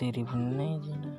तेरी नहीं जीना।